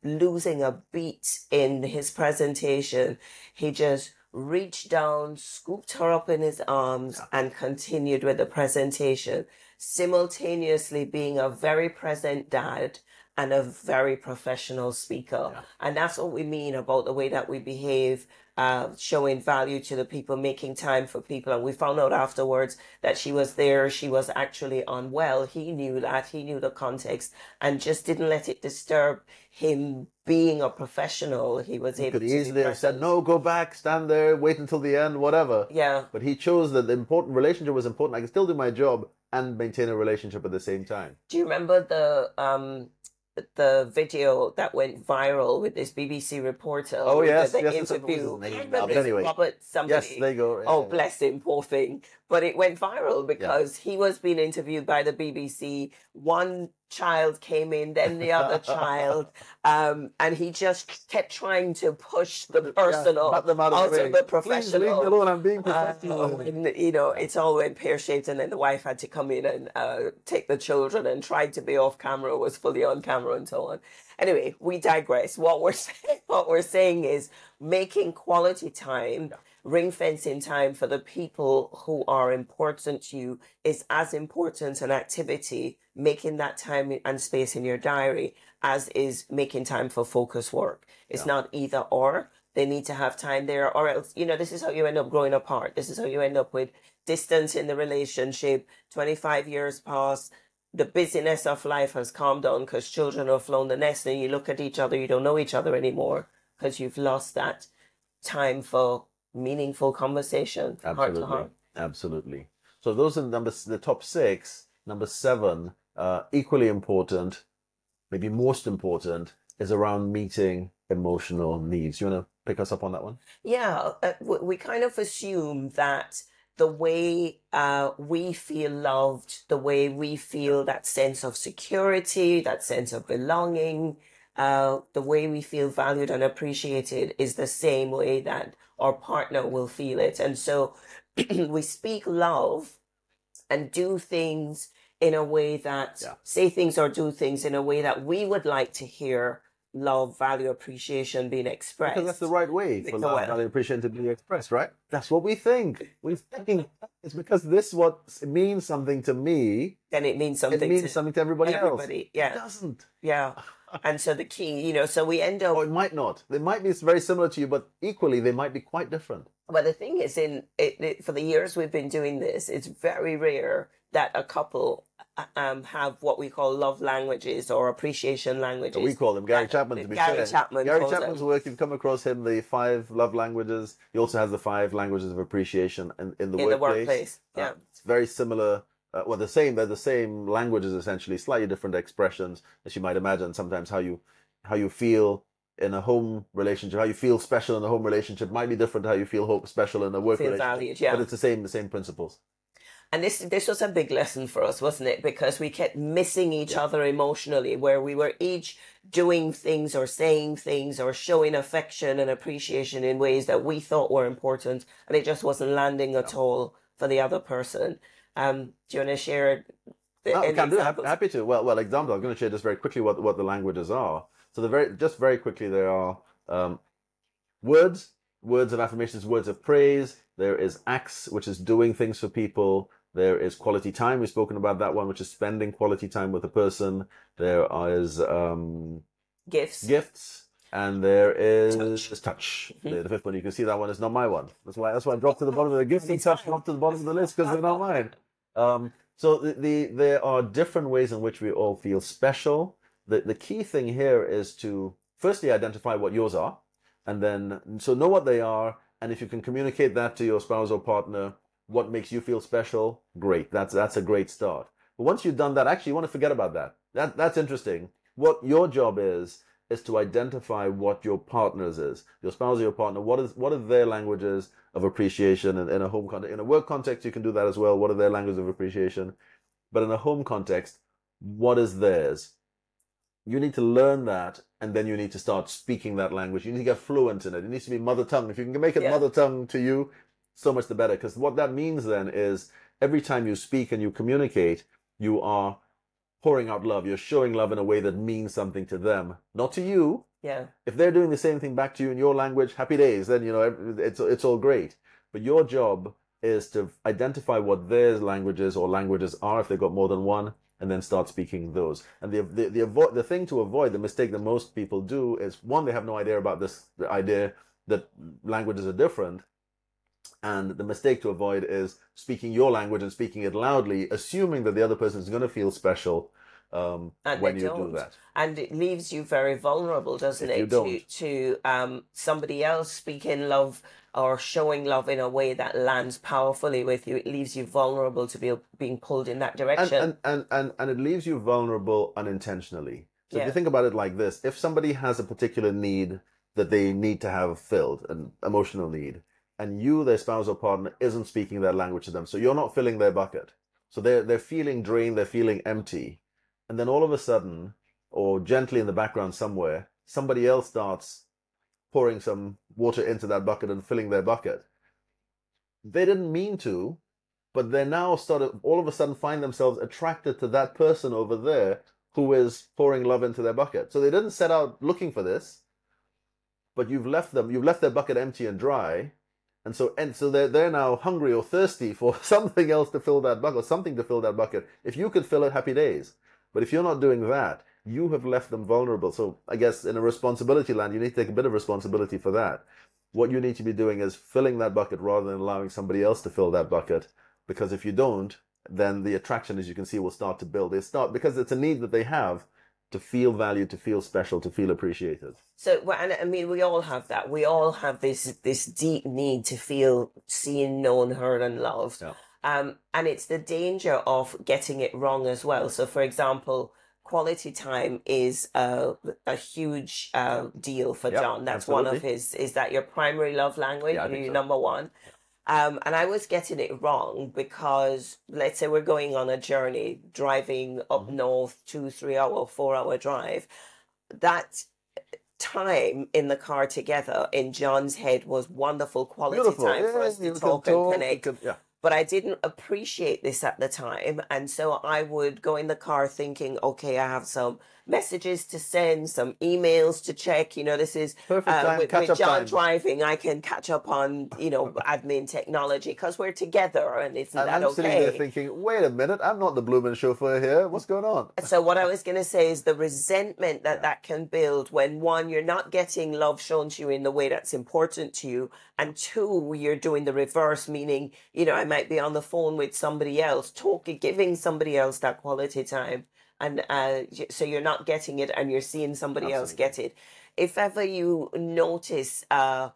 Speaker 3: losing a beat in his presentation. He just reached down, scooped her up in his arms and continued with the presentation, simultaneously being a very present dad and a very professional speaker.
Speaker 2: Yeah.
Speaker 3: And that's what we mean about the way that we behave, uh, showing value to the people, making time for people. And we found out afterwards that she was there. She was actually unwell. He knew that. He knew the context and just didn't let it disturb him being a professional. He was
Speaker 2: He
Speaker 3: able
Speaker 2: could
Speaker 3: to
Speaker 2: easily have said, "No, go back, stand there, wait until the end, whatever."
Speaker 3: Yeah.
Speaker 2: But he chose that the important relationship was important. I can still do my job and maintain a relationship at the same time.
Speaker 3: Do you remember the um the video that went viral with this BBC reporter?
Speaker 2: Oh, yes, yes, yes, what was
Speaker 3: interview.
Speaker 2: his name
Speaker 3: I
Speaker 2: now? But
Speaker 3: it's
Speaker 2: anyway.
Speaker 3: Robert somebody.
Speaker 2: Yes, there you go.
Speaker 3: Oh,
Speaker 2: Yeah.
Speaker 3: bless him, poor thing. But it went viral because he was being interviewed by the BBC. One child came in, then the other child, um, and he just kept trying to push the personal
Speaker 2: them out of the
Speaker 3: the
Speaker 2: Please leave me alone. I'm being
Speaker 3: Uh,
Speaker 2: professional.
Speaker 3: and, you know, it's all went pear shaped, and then the wife had to come in and uh, take the children and tried to be off camera, was fully on camera, and so on. Anyway, we digress. What we're saying, what we're saying is making quality time, ring fencing time for the people who are important to you is as important an activity. Making that time and space in your diary as is making time for focus work. It's not either or. They need to have time there, or else, you know, this is how you end up growing apart. This is how you end up with distance in the relationship. 25 years pass. The busyness of life has calmed down because children have flown the nest and you look at each other, you don't know each other anymore because you've lost that time for meaningful conversation, heart to
Speaker 2: Absolutely.
Speaker 3: heart.
Speaker 2: Absolutely. So those are the numbers, the top six. Number seven, uh, equally important, maybe most important, is around meeting emotional needs. You want to pick us up on that one?
Speaker 3: Yeah, uh, we kind of assume that the way uh, we feel loved, the way we feel that sense of security, that sense of belonging, uh, the way we feel valued and appreciated is the same way that our partner will feel it. And so we speak love and do things in a way that
Speaker 2: Yeah.
Speaker 3: say things or do things in a way that we would like to hear love, value, appreciation being expressed.
Speaker 2: Because that's the right way for love, value, appreciation to be expressed, right? That's what we think. We think it's because this what means something to me.
Speaker 3: then it means something
Speaker 2: it means
Speaker 3: to
Speaker 2: something to everybody, else.
Speaker 3: everybody.
Speaker 2: It doesn't.
Speaker 3: yeah. And so the key, you know, so we end up.
Speaker 2: Or it might not. They might be very similar to you, but equally they might be quite different.
Speaker 3: But the thing is, in it, it, for the years we've been doing this, it's very rare that a couple uh, um, have what we call love languages or appreciation languages.
Speaker 2: We call them Gary Chapman to be
Speaker 3: Gary
Speaker 2: fair.
Speaker 3: Chapman
Speaker 2: Gary Chapman's
Speaker 3: them.
Speaker 2: work, you've come across him, the five love languages. He also has the five languages of appreciation in, in the
Speaker 3: in the
Speaker 2: workplace.
Speaker 3: workplace.
Speaker 2: Uh,
Speaker 3: Yeah.
Speaker 2: it's very similar. Uh, well, the same. They're the same languages essentially, slightly different expressions, as you might imagine. Sometimes how you how you feel in a home relationship, how you feel special in a home relationship, might be different to how you feel hope special in a work
Speaker 3: Feel
Speaker 2: relationship.
Speaker 3: valued, yeah.
Speaker 2: But it's the same. The same principles.
Speaker 3: And this this was a big lesson for us, wasn't it? Because we kept missing each other emotionally, where we were each doing things or saying things or showing affection and appreciation in ways that we thought were important, and it just wasn't landing at all for the other person. Um, do you want to share?
Speaker 2: No,
Speaker 3: any
Speaker 2: can do. Happy, happy to. Well, well, example. I'm going to share just very quickly what what the languages are. So the very just very quickly there are um, words, words of affirmations, words of praise. There is acts, which is doing things for people. There is quality time. We've spoken about that one, which is spending quality time with a person. There is um,
Speaker 3: Gifts.
Speaker 2: gifts, and there is
Speaker 3: Touch.
Speaker 2: touch.
Speaker 3: Mhm.
Speaker 2: The, fifth one, you can see that one is not my one. That's why that's why I dropped to the bottom of the gifts and touch dropped to the bottom of the list because they're not mine. Um, so the, the there are different ways in which we all feel special. The the key thing here is to firstly identify what yours are, and then so know what they are, and if you can communicate that to your spouse or partner, what makes you feel special, great. That's that's a great start. But once you've done that, actually, you want to forget about that. That that's interesting. What your job is is to identify what your partner's is, your spouse or your partner. What is what are their languages of appreciation? And in a home context, in a work context, you can do that as well. What are their languages of appreciation? But in a home context, what is theirs? You need to learn that, and then you need to start speaking that language. You need to get fluent in it. It needs to be mother tongue. If you can make it
Speaker 3: Yeah.
Speaker 2: mother tongue to you, so much the better. Because what that means then is every time you speak and you communicate, you are pouring out love. You're showing love in a way that means something to them, not to you.
Speaker 3: Yeah.
Speaker 2: If they're doing the same thing back to you in your language, happy days. Then you know it's it's all great. But your job is to identify what their languages or languages are if they've got more than one, and then start speaking those. And the the the, avo- the thing to avoid, the mistake that most people do is one, they have no idea about this idea that languages are different. And the mistake to avoid is speaking your language and speaking it loudly, assuming that the other person is going to feel special um, when you
Speaker 3: don't.
Speaker 2: do that.
Speaker 3: and it leaves you very vulnerable, doesn't
Speaker 2: If you
Speaker 3: it?
Speaker 2: don't.
Speaker 3: To to um somebody else speaking love or showing love in a way that lands powerfully with you. It leaves you vulnerable to be being pulled in that direction.
Speaker 2: and, and, and, and it leaves you vulnerable unintentionally. So if you think about it like this, if somebody has a particular need that they need to have filled, an emotional need, and you, their spouse or partner, isn't speaking that language to them, so you're not filling their bucket. So they're they're feeling drained, they're feeling empty, and then all of a sudden, or gently in the background somewhere, somebody else starts pouring some water into that bucket and filling their bucket. They didn't mean to, but they're now sort of all of a sudden find themselves attracted to that person over there who is pouring love into their bucket. So they didn't set out looking for this, but you've left them, you've left their bucket empty and dry. And so, and so they're, they're now hungry or thirsty for something else to fill that bucket, or something to fill that bucket. If you could fill it, happy days. But if you're not doing that, you have left them vulnerable. So I guess in a responsibility land, you need to take a bit of responsibility for that. What you need to be doing is filling that bucket rather than allowing somebody else to fill that bucket. Because if you don't, then the attraction, as you can see, will start to build. They start because it's a need that they have to feel valued, to feel special, to feel appreciated.
Speaker 3: So, well, and I mean, we all have that. We all have this this deep need to feel seen, known, heard, and loved.
Speaker 2: Yeah.
Speaker 3: Um, and it's the danger of getting it wrong as well. So, for example, quality time is a, a huge uh, deal for
Speaker 2: Yep,
Speaker 3: John. That's one of his. Is that your primary love language?
Speaker 2: Yeah, I think
Speaker 3: you
Speaker 2: so.
Speaker 3: number one? Um, and I was getting it wrong because let's say we're going on a journey, driving up
Speaker 2: Mm-hmm.
Speaker 3: north, two, three hour, four hour drive. That time in the car together in John's head was wonderful quality
Speaker 2: Beautiful.
Speaker 3: time for us to
Speaker 2: can
Speaker 3: talk and connect
Speaker 2: can- yeah.
Speaker 3: but I didn't appreciate this at the time. And so I would go in the car thinking, okay, I have some messages to send, some emails to check. You know, this is
Speaker 2: Perfect
Speaker 3: uh, with, with John
Speaker 2: time.
Speaker 3: driving. I can catch up on, you know, admin technology because we're together and isn't
Speaker 2: And
Speaker 3: that
Speaker 2: I'm sitting there thinking, wait a minute, I'm not the blooming chauffeur here. What's going on?
Speaker 3: So what I was going to say is the resentment that that can build when one, you're not getting love shown to you in the way that's important to you. And two, you're doing the reverse, meaning, you know, I might be on the phone with somebody else, talking, giving somebody else that quality time. And uh, so you're not getting it and you're seeing somebody else get it. If ever you notice uh,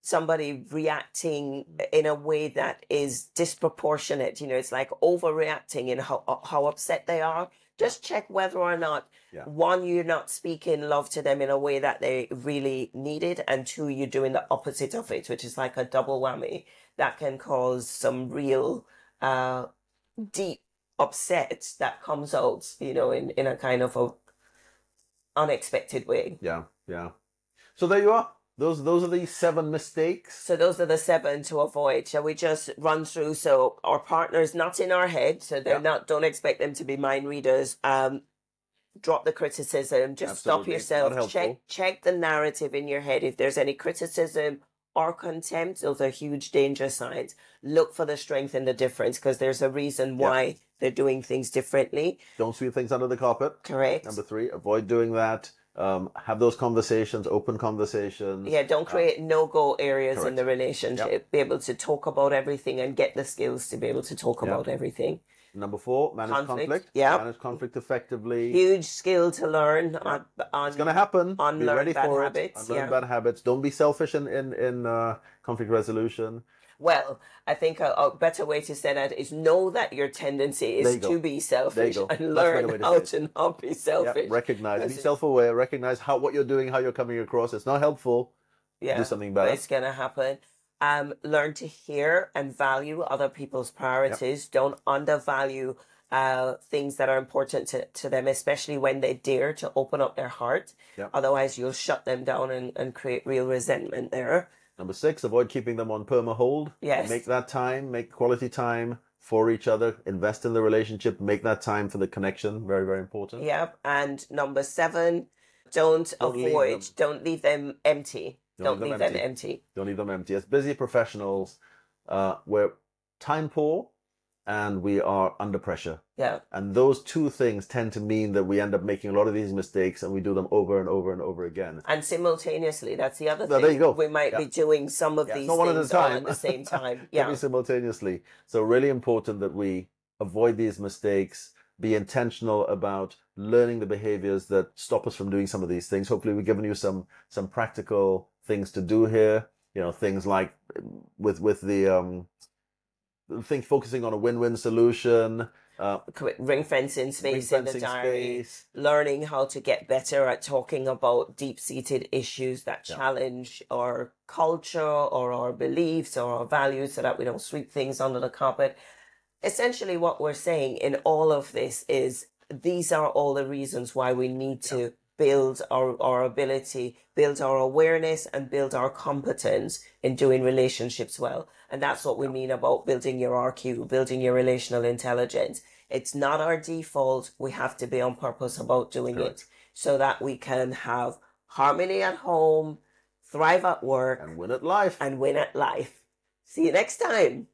Speaker 3: somebody reacting in a way that is disproportionate, you know, it's like overreacting in how, how upset they are, just check whether or not
Speaker 2: Yeah.
Speaker 3: one, you're not speaking love to them in a way that they really needed and two, you're doing the opposite of it, which is like a double whammy that can cause some real uh, deep upset that comes out, you know, in, in a kind of a unexpected way.
Speaker 2: Yeah, yeah. So there you are. Those those are the seven mistakes.
Speaker 3: So those are the seven to avoid. Shall we just run through? So our partner's not in our head, so they're
Speaker 2: Yeah.
Speaker 3: not. Don't expect them to be mind readers. Um, drop the criticism. Just stop yourself. Check check the narrative in your head. If there's any criticism or contempt, those are huge danger signs. Look for the strength and the difference because there's a reason
Speaker 2: Yeah.
Speaker 3: why they're doing things differently.
Speaker 2: Don't sweep things under the carpet.
Speaker 3: Correct.
Speaker 2: Number three, avoid doing that. Um, have those conversations, open conversations.
Speaker 3: Yeah, don't create no go areas in the relationship. Be able to talk about everything and get the skills to be able to talk
Speaker 2: Yeah.
Speaker 3: about everything.
Speaker 2: Number four, manage
Speaker 3: Conflict.
Speaker 2: conflict.
Speaker 3: Yeah.
Speaker 2: Manage conflict effectively.
Speaker 3: Huge skill to learn on, on
Speaker 2: It's going to happen. Be
Speaker 3: Unlearn
Speaker 2: ready
Speaker 3: bad
Speaker 2: for
Speaker 3: habits,
Speaker 2: it. Unlearn
Speaker 3: yeah.
Speaker 2: bad habits. Don't be selfish in in, in uh, conflict resolution.
Speaker 3: Well, I think a, a better way to say that is know that your tendency is
Speaker 2: you
Speaker 3: to be selfish and
Speaker 2: Much better way
Speaker 3: learn how to not be
Speaker 2: Yeah,
Speaker 3: selfish.
Speaker 2: recognize. Be self-aware. Recognize how what you're doing, how you're coming across. It's not helpful.
Speaker 3: yeah,
Speaker 2: do something better.
Speaker 3: It's gonna happen. Um, learn to hear and value other people's priorities. Don't undervalue uh, things that are important to, to them, especially when they dare to open up their heart.
Speaker 2: Yep.
Speaker 3: Otherwise, you'll shut them down and, and create real resentment there.
Speaker 2: Number six, avoid keeping them on perma hold.
Speaker 3: Yes.
Speaker 2: Make that time, make quality time for each other, invest in the relationship, make that time for the connection. Very, very important.
Speaker 3: Yep. And number seven, don't,
Speaker 2: Don't
Speaker 3: avoid,
Speaker 2: them.
Speaker 3: don't leave them empty.
Speaker 2: Don't
Speaker 3: Don't,
Speaker 2: leave them
Speaker 3: them empty.
Speaker 2: Don't leave them empty. As busy professionals, uh, we're time poor and we are under pressure.
Speaker 3: Yeah.
Speaker 2: And those two things tend to mean that we end up making a lot of these mistakes and we do them over and over and over again.
Speaker 3: And simultaneously, that's the other
Speaker 2: Well,
Speaker 3: thing.
Speaker 2: there you go.
Speaker 3: We might
Speaker 2: Yeah.
Speaker 3: be doing some of
Speaker 2: Yeah,
Speaker 3: these
Speaker 2: not one at a
Speaker 3: things all
Speaker 2: time.
Speaker 3: at the same time. Yeah.
Speaker 2: simultaneously. So really important that we avoid these mistakes, be intentional about learning the behaviors that stop us from doing some of these things. Hopefully we've given you some some practical things to do here. You know, things like with with the um think focusing on a win-win solution, uh
Speaker 3: Ring fencing space in the diary.
Speaker 2: space.
Speaker 3: Learning how to get better at talking about deep seated issues that
Speaker 2: Yeah.
Speaker 3: challenge our culture or our beliefs or our values so that we don't sweep things under the carpet. Essentially, what we're saying in all of this is these are all the reasons why we need to build our, our ability, build our awareness, and build our competence in doing relationships well. And that's what we mean about building your RQ, building your relational intelligence. It's not our default. We have to be on purpose about doing
Speaker 2: Correct.
Speaker 3: it so that we can have harmony at home, thrive at work,
Speaker 2: and win at life.
Speaker 3: and win at life. See you next time.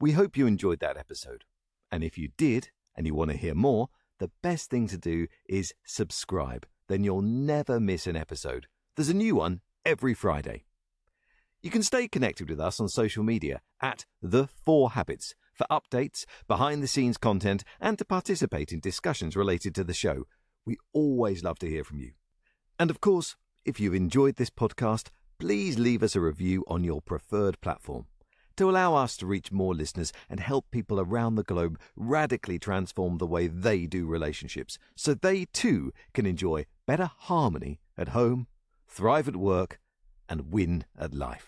Speaker 1: We hope you enjoyed that episode. And if you did, and you want to hear more, the best thing to do is subscribe. Then you'll never miss an episode. There's a new one every Friday. You can stay connected with us on social media at The Four Habits for updates, behind the scenes content, and to participate in discussions related to the show. We always love to hear from you. And of course, if you've enjoyed this podcast, please leave us a review on your preferred platform to allow us to reach more listeners and help people around the globe radically transform the way they do relationships so they too can enjoy better harmony at home, thrive at work, and win at life.